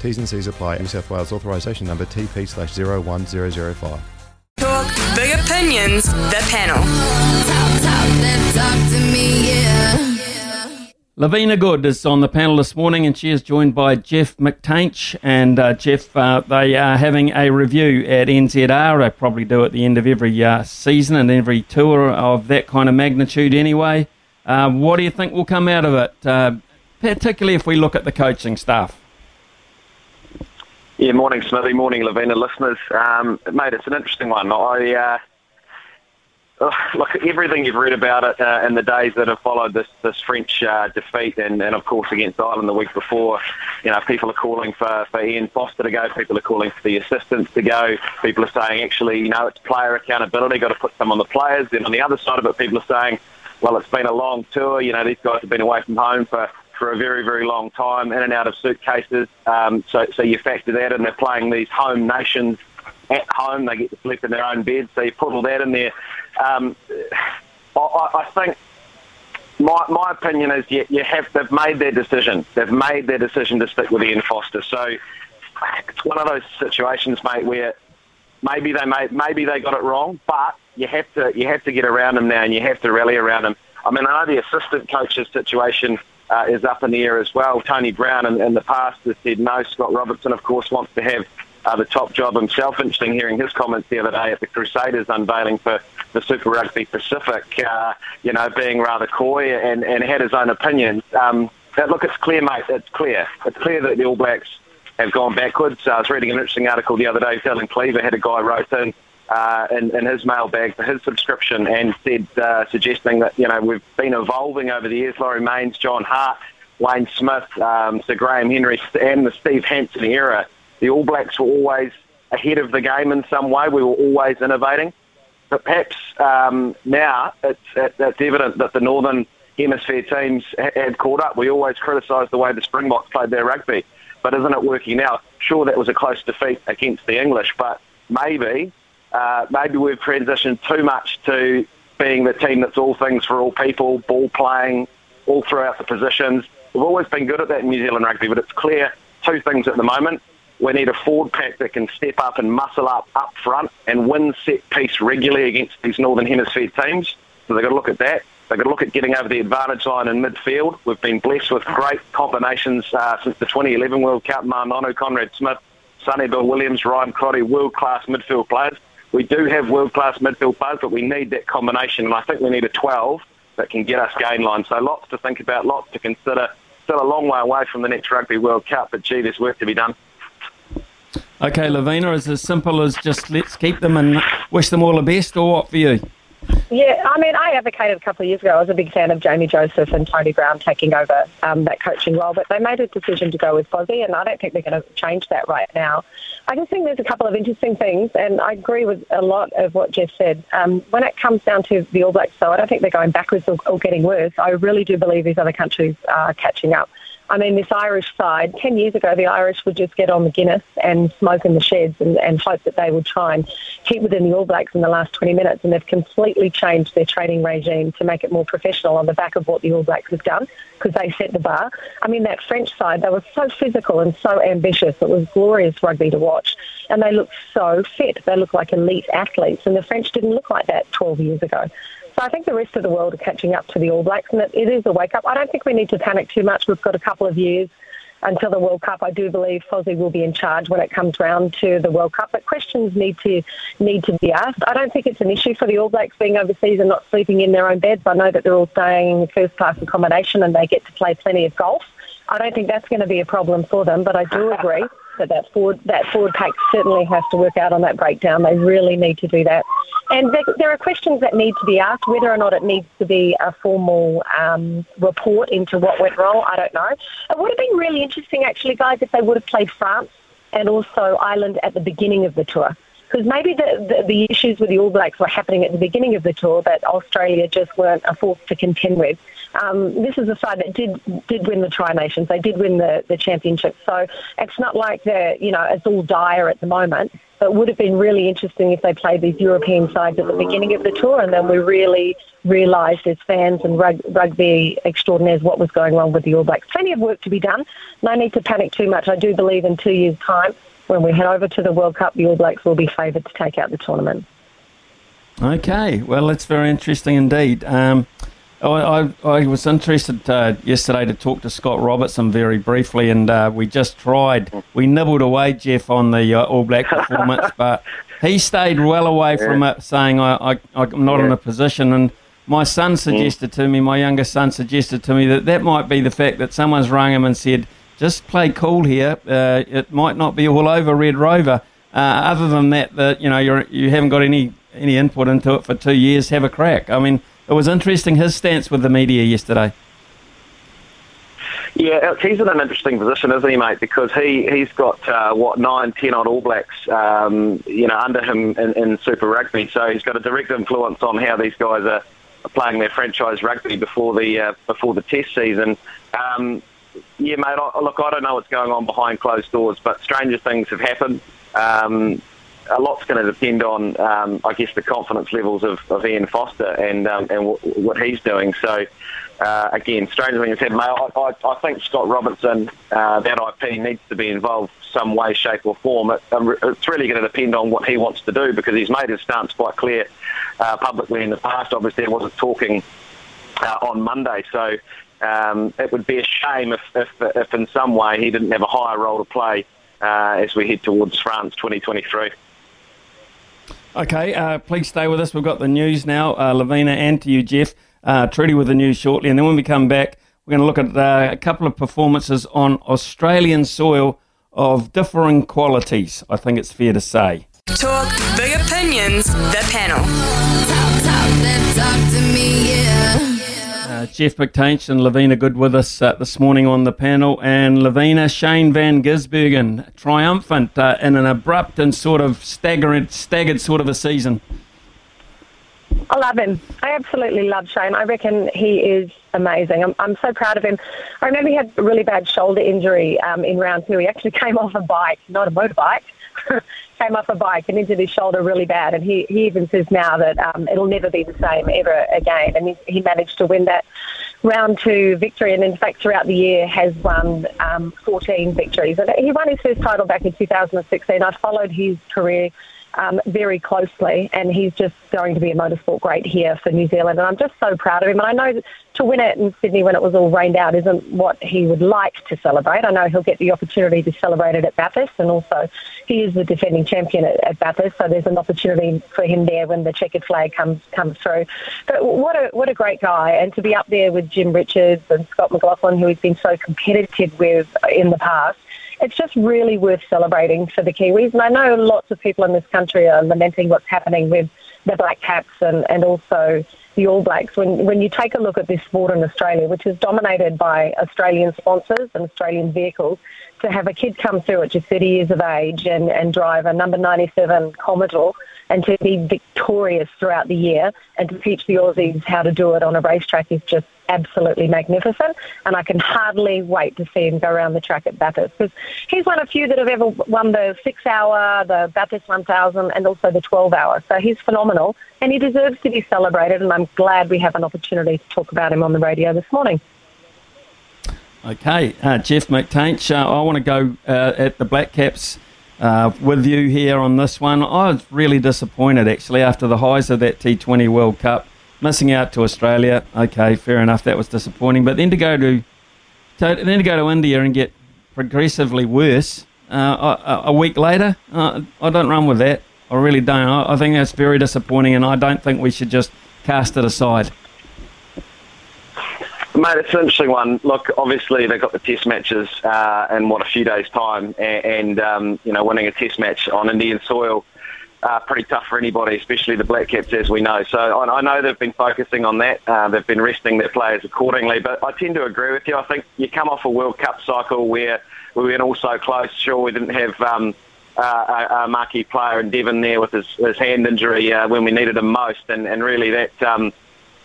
T's and C's apply. New South Wales authorisation number TP slash 01005. Talk big opinions, the panel. Talk, talk, talk to me, yeah. Lavina Good is on the panel this morning, and she is joined by Jeff McTainsh. And uh, Jeff, uh, they are having a review at NZR. They probably do at the end of every uh, season and every tour of that kind of magnitude, anyway. Uh, what do you think will come out of it, uh, particularly if we look at the coaching staff? Yeah, morning Smithy, morning Lavina listeners. Um, mate, it's an interesting one. I uh, look everything you've read about it uh, in the days that have followed this this French uh, defeat, and, and of course against Ireland the week before. You know, people are calling for, for Ian Foster to go. People are calling for the assistants to go. People are saying actually, you know, it's player accountability. Got to put some on the players. And on the other side of it, people are saying, well, it's been a long tour. You know, these guys have been away from home for for a very, very long time, in and out of suitcases. Um, so, so you factor that in. They're playing these home nations at home. They get to sleep in their own beds. So you put all that in there. Um, I, I think my, my opinion is you, you have they've made their decision. They've made their decision to stick with Ian Foster. So it's one of those situations, mate, where maybe they made, maybe they got it wrong, but you have to you have to get around them now, and you have to rally around them. I mean, I know the assistant coach's situation uh, is up in the air as well. Tony Brown in, in the past has said no. Scott Robertson, of course, wants to have uh, the top job himself. Interesting hearing his comments the other day at the Crusaders unveiling for the Super Rugby Pacific, uh, you know, being rather coy and, and had his own opinions. Um, but look, it's clear, mate. It's clear. It's clear that the All Blacks have gone backwards. Uh, I was reading an interesting article the other day. Dylan Cleaver had a guy wrote in uh, in, in his mailbag for his subscription and said, uh, suggesting that, you know, we've been evolving over the years. Laurie Mains, John Hart, Wayne Smith, um, Sir Graham Henry, and the Steve Hansen era. The All Blacks were always ahead of the game in some way. We were always innovating. But perhaps um, now it's, it's evident that the Northern Hemisphere teams had caught up. We always criticised the way the Springboks played their rugby. But isn't it working now? Sure, that was a close defeat against the English, but maybe uh, maybe we've transitioned too much to being the team that's all things for all people, ball playing all throughout the positions. We've always been good at that in New Zealand rugby, but it's clear two things at the moment. We need a forward pack that can step up and muscle up up front and win set piece regularly against these Northern Hemisphere teams. So they've got to look at that. They've got to look at getting over the advantage line in midfield. We've been blessed with great combinations uh, since the 2011 World Cup. Ma'a Nonu, Conrad Smith, Sonny Bill Williams, Ryan Crotty, world-class midfield players we do have world-class midfield players, but we need that combination, and I think we need a 12 that can get us gain line. So lots to think about, lots to consider. Still a long way away from the next Rugby World Cup, but gee, there's work to be done. Okay, Lavina, is as simple as just let's keep them and wish them all the best, or what for you? Yeah, I mean, I advocated a couple of years ago. I was a big fan of Jamie Joseph and Tony Brown taking over um, that coaching role, but they made a decision to go with Fozzie, and I don't think they're going to change that right now. I just think there's a couple of interesting things, and I agree with a lot of what Jeff said. Um, when it comes down to the All Blacks, though, I don't think they're going backwards or, or getting worse. I really do believe these other countries are catching up. I mean, this Irish side, 10 years ago, the Irish would just get on the Guinness and smoke in the sheds and, and hope that they would try and keep within the All Blacks in the last 20 minutes. And they've completely changed their training regime to make it more professional on the back of what the All Blacks have done because they set the bar. I mean, that French side, they were so physical and so ambitious. It was glorious rugby to watch. And they looked so fit. They looked like elite athletes. And the French didn't look like that 12 years ago. So I think the rest of the world are catching up to the All Blacks, and it, it is a wake up. I don't think we need to panic too much. We've got a couple of years until the World Cup. I do believe Fozzie will be in charge when it comes round to the World Cup, but questions need to need to be asked. I don't think it's an issue for the All Blacks being overseas and not sleeping in their own beds. I know that they're all staying in first class accommodation and they get to play plenty of golf. I don't think that's going to be a problem for them, but I do agree that that forward that forward pack certainly has to work out on that breakdown. They really need to do that. And there, there are questions that need to be asked. Whether or not it needs to be a formal um, report into what went wrong, I don't know. It would have been really interesting, actually, guys, if they would have played France and also Ireland at the beginning of the tour. Because maybe the, the, the issues with the All Blacks were happening at the beginning of the tour that Australia just weren't a force to contend with. Um, this is a side that did did win the Tri Nations. They did win the, the championship. So it's not like they're, you know, it's all dire at the moment. But it would have been really interesting if they played these European sides at the beginning of the tour and then we really realised as fans and rug, rugby extraordinaires what was going on with the All Blacks. Plenty of work to be done. No need to panic too much. I do believe in two years' time, when we head over to the World Cup, the All Blacks will be favoured to take out the tournament. Okay, well, that's very interesting indeed. Um, I, I, I, was interested uh, yesterday to talk to Scott Robertson very briefly, and uh, we just tried. We nibbled away, Jeff, on the uh, All Black performance, but he stayed well away from it, saying, I, I, I'm not yeah. in a position. And my son suggested to me, my younger son suggested to me that that might be the fact that someone's rung him and said, just play cool here. Uh, it might not be all over Red Rover. Uh, other than that, that you know you're, you haven't got any any input into it for two years. Have a crack. I mean, it was interesting his stance with the media yesterday. Yeah, he's in an interesting position, isn't he, mate? Because he he's got uh, what nine, ten odd All Blacks, um, you know, under him in, in, Super Rugby. So he's got a direct influence on how these guys are, playing their franchise rugby before the uh, before the Test season. Um, yeah, mate. I, look, I don't know what's going on behind closed doors, but stranger things have happened. Um, a lot's going to depend on, um, I guess, the confidence levels of, of Ian Foster and um, and w- what he's doing. So, uh, again, stranger things have happened. I, I, I think Scott Robertson, uh, that IP needs to be involved some way, shape, or form. It, um, it's really going to depend on what he wants to do because he's made his stance quite clear uh, publicly in the past. Obviously, he wasn't talking uh, on Monday, so um, it would be a shame if, if, if, in some way, he didn't have a higher role to play uh, as we head towards France 2023. Okay, uh, please stay with us. We've got the news now, uh, Lavina, and to you, Jeff. Uh, Trudy with the news shortly. And then when we come back, we're going to look at uh, a couple of performances on Australian soil of differing qualities, I think it's fair to say. Talk big opinions, the panel. Talk, talk, talk to me, yeah. Uh, Jeff McTainsh and Lavina Good with us uh, this morning on the panel. And Lavina, Shane Van Gisbergen, triumphant uh, in an abrupt and sort of staggered, staggered sort of a season. I love him. I absolutely love Shane. I reckon he is amazing. I'm, I'm so proud of him. I remember he had a really bad shoulder injury um, in round two. He actually came off a bike, not a motorbike. came off a bike and injured his shoulder really bad. And he, he even says now that um, it'll never be the same ever again. And he, he managed to win that round two victory. And in fact, throughout the year, has won um, 14 victories. And he won his first title back in 2016. I followed his career um, very closely, and he's just going to be a motorsport great here for New Zealand. And I'm just so proud of him. And I know to win it in Sydney when it was all rained out isn't what he would like to celebrate. I know he'll get the opportunity to celebrate it at Bathurst, and also he is the defending champion at, at Bathurst, so there's an opportunity for him there when the checkered flag comes comes through. But what a what a great guy, and to be up there with Jim Richards and Scott McLaughlin, who he's been so competitive with in the past it's just really worth celebrating for the Kiwis. And I know lots of people in this country are lamenting what's happening with the Black Caps and, and also the All Blacks. When, when you take a look at this sport in Australia, which is dominated by Australian sponsors and Australian vehicles, to have a kid come through at just 30 years of age and, and drive a number 97 Commodore and to be victorious throughout the year and to teach the Aussies how to do it on a racetrack is just absolutely magnificent. And I can hardly wait to see him go around the track at Bathurst because he's one of few that have ever won the six hour, the Bathurst 1000, and also the 12 hour. So he's phenomenal and he deserves to be celebrated. And I'm glad we have an opportunity to talk about him on the radio this morning. Okay, uh, Jeff McTainsh, uh, I want to go uh, at the Black Caps uh, with you here on this one. I was really disappointed actually after the highs of that T20 World Cup, missing out to Australia. Okay, fair enough, that was disappointing. But then to go to, to then to go to India and get progressively worse uh, a, a, week later, uh, I don't run with that. I really don't. I, I think that's very disappointing, and I don't think we should just cast it aside. Mate, it's an interesting one. Look, obviously they've got the test matches uh, in what a few days' time, and, and um, you know, winning a test match on Indian soil. Uh, pretty tough for anybody, especially the Black Caps, as we know. So I, I know they've been focusing on that. Uh, they've been resting their players accordingly. But I tend to agree with you. I think you come off a World Cup cycle where we went all so close. Sure, we didn't have um, uh, a, a marquee player in Devon there with his, his hand injury uh, when we needed him most, and, and really that um,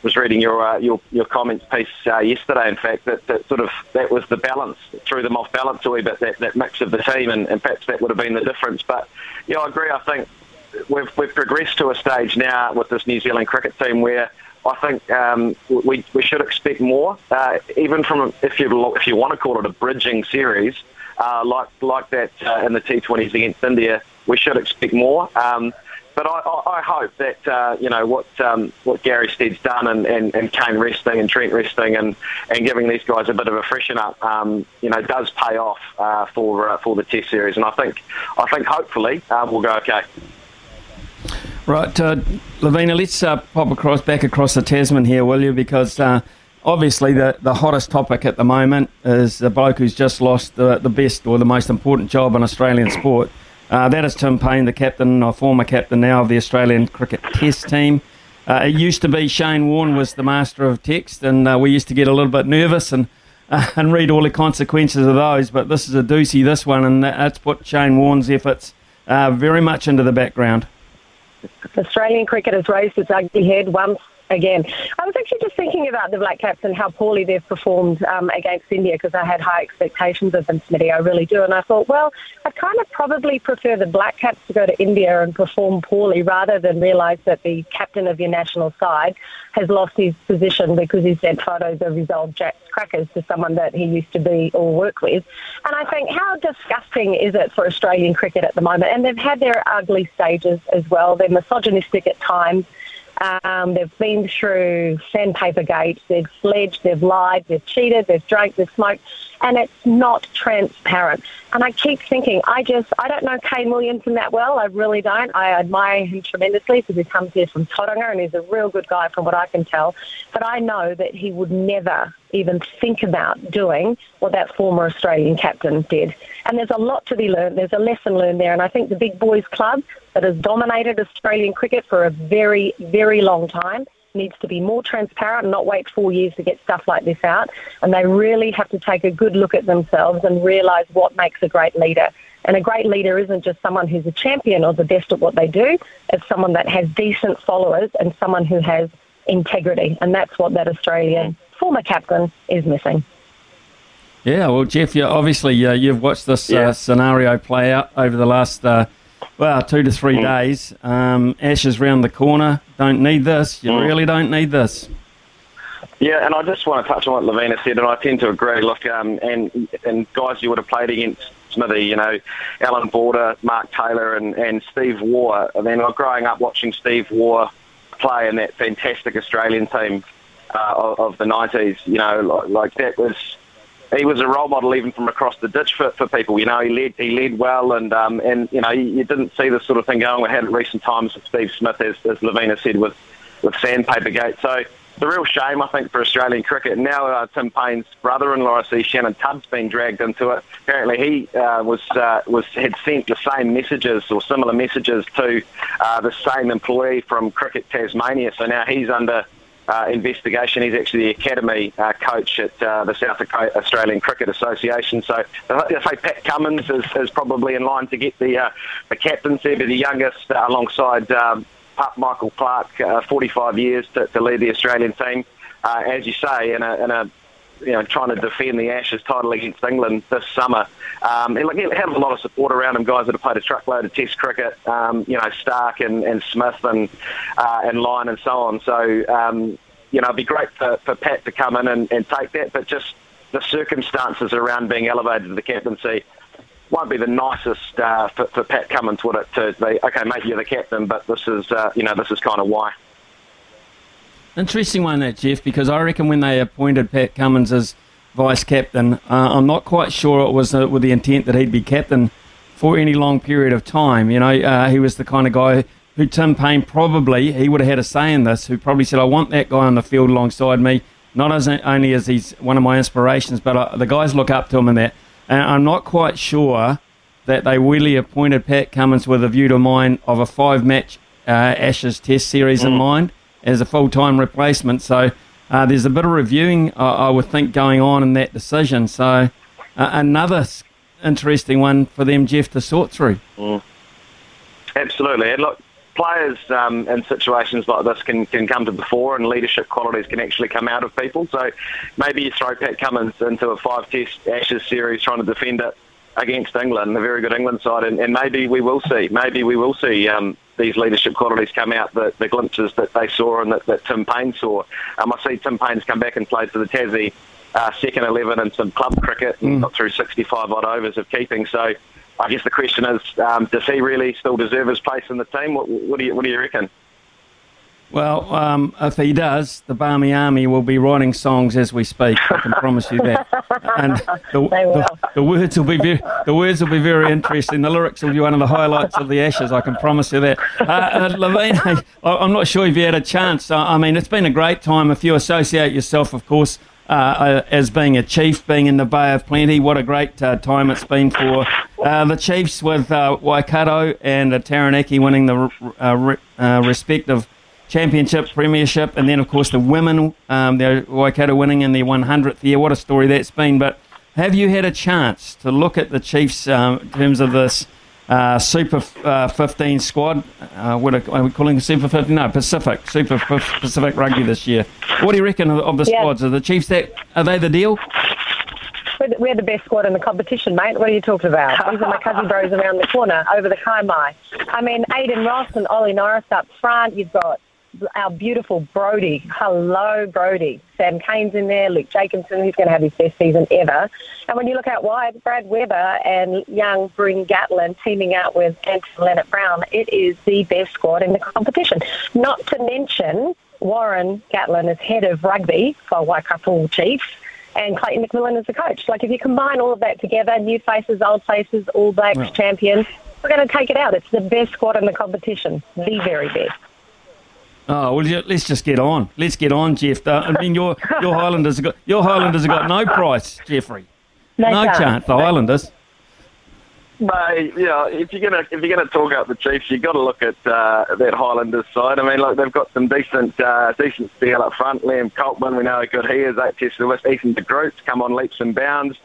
was reading your uh, your your comments piece uh, yesterday. In fact, that, that sort of that was the balance threw them off balance a wee bit that, that mix of the team, and, and perhaps that would have been the difference. But yeah, I agree. I think we've we've progressed to a stage now with this New Zealand cricket team where. I think um, we we should expect more, uh, even from if you if you want to call it a bridging series, uh, like like that uh, in the T20s against India. We should expect more. Um, but I, I, hope that uh, you know what um, what Gary Stead's done and, and, and Kane resting and Trent resting and, and giving these guys a bit of a freshen up, um, you know, does pay off uh, for uh, for the Test series. And I think I think hopefully uh, we'll go okay. Right, uh, Lavina, let's uh, pop across back across the Tasman here, will you? Because obviously the, the hottest topic at the moment is the bloke who's just lost the, the best or the most important job in Australian sport. Uh, that is Tim Paine, the captain, or former captain now of the Australian cricket test team. Uh, it used to be Shane Warne was the master of text, and uh, we used to get a little bit nervous and and read all the consequences of those. But this is a doozy, this one, and that's put Shane Warne's efforts very much into the background. Australian cricket has raised its ugly head once again. I was actually just thinking about the Black Caps and how poorly they've performed um, against India because I had high expectations of them, Smitty. I really do. And I thought, well, I'd kind of probably prefer the Black Caps to go to India and perform poorly rather than realise that the captain of your national side has lost his position because he sent photos of his old Jack's crackers to someone that he used to be or work with. And I think, how disgusting is it for Australian cricket at the moment? And they've had their ugly stages as well. They're misogynistic at times. Um, they've been through sandpaper gates, they've sledged, they've lied, they've cheated, they've drank, they've smoked, and it's not transparent. And I keep thinking, I just, I don't know Kane Williamson that well. I really don't. I admire him tremendously because he comes here from Tauranga and he's a real good guy from what I can tell. But I know that he would never even think about doing what that former Australian captain did. And there's a lot to be learned. There's a lesson learned there. And I think the Big Boys Club that has dominated Australian cricket for a very, very long time needs to be more transparent and not wait four years to get stuff like this out. And they really have to take a good look at themselves and realise what makes a great leader. And a great leader isn't just someone who's a champion or the best at what they do. It's someone that has decent followers and someone who has integrity. And that's what that Australian former captain is missing. Yeah, well, Jeff, you obviously uh, you've watched this uh, yeah. uh, scenario play out over the last uh, well two to three mm. days. Um, Ashes round the corner. Don't need this. You mm. really don't need this. Yeah, and I just want to touch on what Lavina said, and I tend to agree. Look, um, and and guys you would have played against Smithy, you know, Allan Border, Mark Taylor, and, and Steve Waugh. I mean, growing up watching Steve Waugh play in that fantastic Australian team uh, of, of, the 90s, you know, like, like, that was. He was a role model even from across the ditch for, for people. You know, he led he led well, and um, and you know you, you didn't see this sort of thing going. We had in recent times with Steve Smith, as, as Lavina said, with with Sandpaper Gate. So the real shame, I think, for Australian cricket. Now uh, Tim Paine's brother-in-law, I see Shannon Tubb's been dragged into it. Apparently, he uh, was uh, was had sent the same messages or similar messages to uh, the same employee from Cricket Tasmania. So now he's under uh, investigation. He's actually the academy uh, coach at uh, the South Australian Cricket Association. So I say Pat Cummins is, is probably in line to get the uh, the captaincy, be the youngest uh, alongside um, Pup Michael Clarke, uh, 45 years to, to, lead the Australian team. As you say, in a, in a you know, trying to defend the Ashes title against England this summer. Um, he, he had a lot of support around him, guys that have played a truckload of Test cricket, um, you know, Stark and, and Smith and uh, and Lyon and so on. So, um, you know, it'd be great for, for Pat to come in and, and take that, but just the circumstances around being elevated to the captaincy won't be the nicest uh, for, for, Pat Cummins, would it? To be okay, mate, you're the captain, but this is uh, you know this is kind of why. Interesting one, that Jeff, because I reckon when they appointed Pat Cummins as vice captain, uh, I'm not quite sure it was uh, with the intent that he'd be captain for any long period of time. You know, uh, he was the kind of guy who Tim Paine probably he would have had a say in this. Who probably said, "I want that guy on the field alongside me." Not as only as he's one of my inspirations, but uh, the guys look up to him and that. And I'm not quite sure that they really appointed Pat Cummins with a view to mind of a five match uh, Ashes Test series mm. in mind as a full time replacement. So uh, there's a bit of reviewing, uh, I would think, going on in that decision. So uh, another interesting one for them, Jeff, to sort through. Mm. Absolutely. And look, players um, in situations like this can, can come to the fore and leadership qualities can actually come out of people. So maybe you throw Pat Cummins into a five test Ashes series trying to defend it against England, a very good England side, and, and maybe we will see, maybe we will see um, these leadership qualities come out, the, the glimpses that they saw and that, that Tim Paine saw. Um, I see Tim Paine's come back and played for the Tassie uh, second 11 and some club cricket and mm. got through 65 odd overs of keeping. So I guess the question is, um, does he really still deserve his place in the team? What, what, do, you, what do you reckon? Well, um, if he does, the Barmy Army will be writing songs as we speak. I can promise you that. And the, the, the, words will be very, the words will be very interesting. The lyrics will be one of the highlights of the Ashes. I can promise you that. Uh, uh, Lavina, I'm not sure if you had a chance. I mean, it's been a great time. If you associate yourself, of course, uh, uh, as being a chief, being in the Bay of Plenty. What a great uh, time it's been for uh, the Chiefs with uh, Waikato and uh, Taranaki winning the re- respective championship, premiership, and then, of course, the women, um, the Waikato winning in their 100th year. What a story that's been. But have you had a chance to look at the Chiefs um, in terms of this? uh, Super uh, 15 squad. Uh, what are, are, we calling it Super 15? No, Pacific. Super Pacific Rugby this year. What do you reckon of, of the yeah. squads? Are the Chiefs that are they the deal? We're the best squad in the competition, mate. What are you talking about? These are my cousin bros around the corner over the Kaimai. I mean, Aidan Ross and Ollie Norris up front. You've got our beautiful Brody. Hello, Brody. Sam Cane's in there, Luke Jacobson, who's going to have his best season ever. And when you look out wide, Brad Weber and young Bryn Gatland teaming out with Anton Lienert-Brown, it is the best squad in the competition. Not to mention Warren Gatland is head of rugby for Waikato Chiefs and Clayton McMillan is the coach. Like if you combine all of that together, new faces, old faces, All Blacks, well. champions, we're going to take it out. It's the best squad in the competition, the very best. Oh well, let's just get on. Let's get on, Jeff. Uh, I mean, your your Highlanders have got your Highlanders have got no price, Jeffrey. No, no chance. The Highlanders. Mate, yeah, if you're gonna if you're gonna talk about the Chiefs, you have got to look at uh, that Highlanders side. I mean, like they've got some decent uh, decent steel up front. Liam Coltman, we know how good he is. The West. Ethan de Groot's come on leaps and bounds.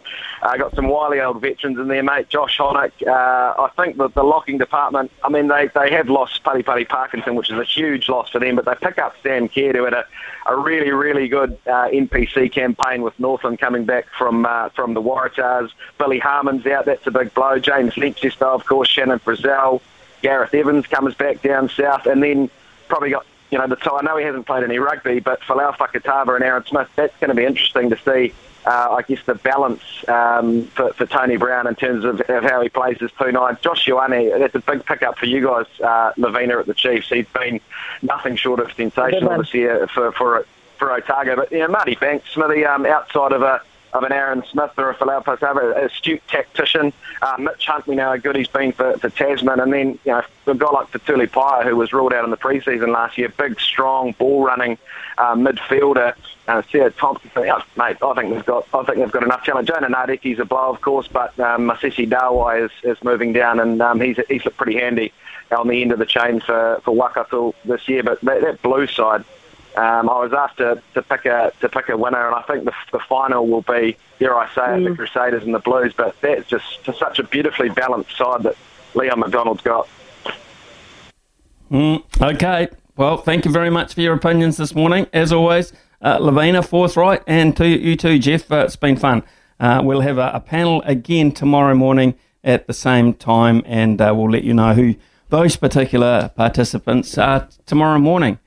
Uh, got some wily old veterans in there, mate. Josh Hohneck. Uh, I think that the locking department. I mean, they they have lost Pari Pari Parkinson, which is a huge loss for them, but they pick up Sam Caird, who had a, a really really good uh, NPC campaign with Northland coming back from uh, from the Waratahs. Billy Harmon's out. That's a big blow. James James Lentjes, of course, Shannon Frizzell, Gareth Evans comes back down south, and then probably got, you know, the I know he hasn't played any rugby, but Folau Fakatava and Aaron Smith, that's going to be interesting to see. Uh, I guess the balance um, for, for Tony Brown in terms of, of how he plays his two nines. Josh Ioane, that's a big pickup for you guys, uh, Lavina at the Chiefs. He's been nothing short of sensational this year for for for Otago. But you know, Marty Banks, Smithy, um, outside of a of an Aaron Smith or a Fakatava, an astute tactician. Uh, Mitch Hunt, we know how good he's been for, for Tasman. And then, you know, a guy like Fetuli Paea, who was ruled out in the preseason last year, big, strong, ball-running uh, midfielder. Uh, Sarah Thompson, yeah, mate, I think they've got, I think they've got enough talent. Jona Nareki's a blow, of course, but um, Mosese Dawai is, is moving down, and um, he's he's looked pretty handy on the end of the chain for for Waikato this year. But that, that blue side, um, I was asked to, to pick a to pick a winner, and I think the, the final will be, dare I say mm. it, the Crusaders and the Blues. But that's just such a beautifully balanced side that Leon MacDonald's got. Mm, okay. Well, thank you very much for your opinions this morning. As always, uh, Lavina, forthright, and to you too, Jeff. Uh, it's been fun. Uh, we'll have a, a, panel again tomorrow morning at the same time, and uh, we'll let you know who those particular participants are tomorrow morning.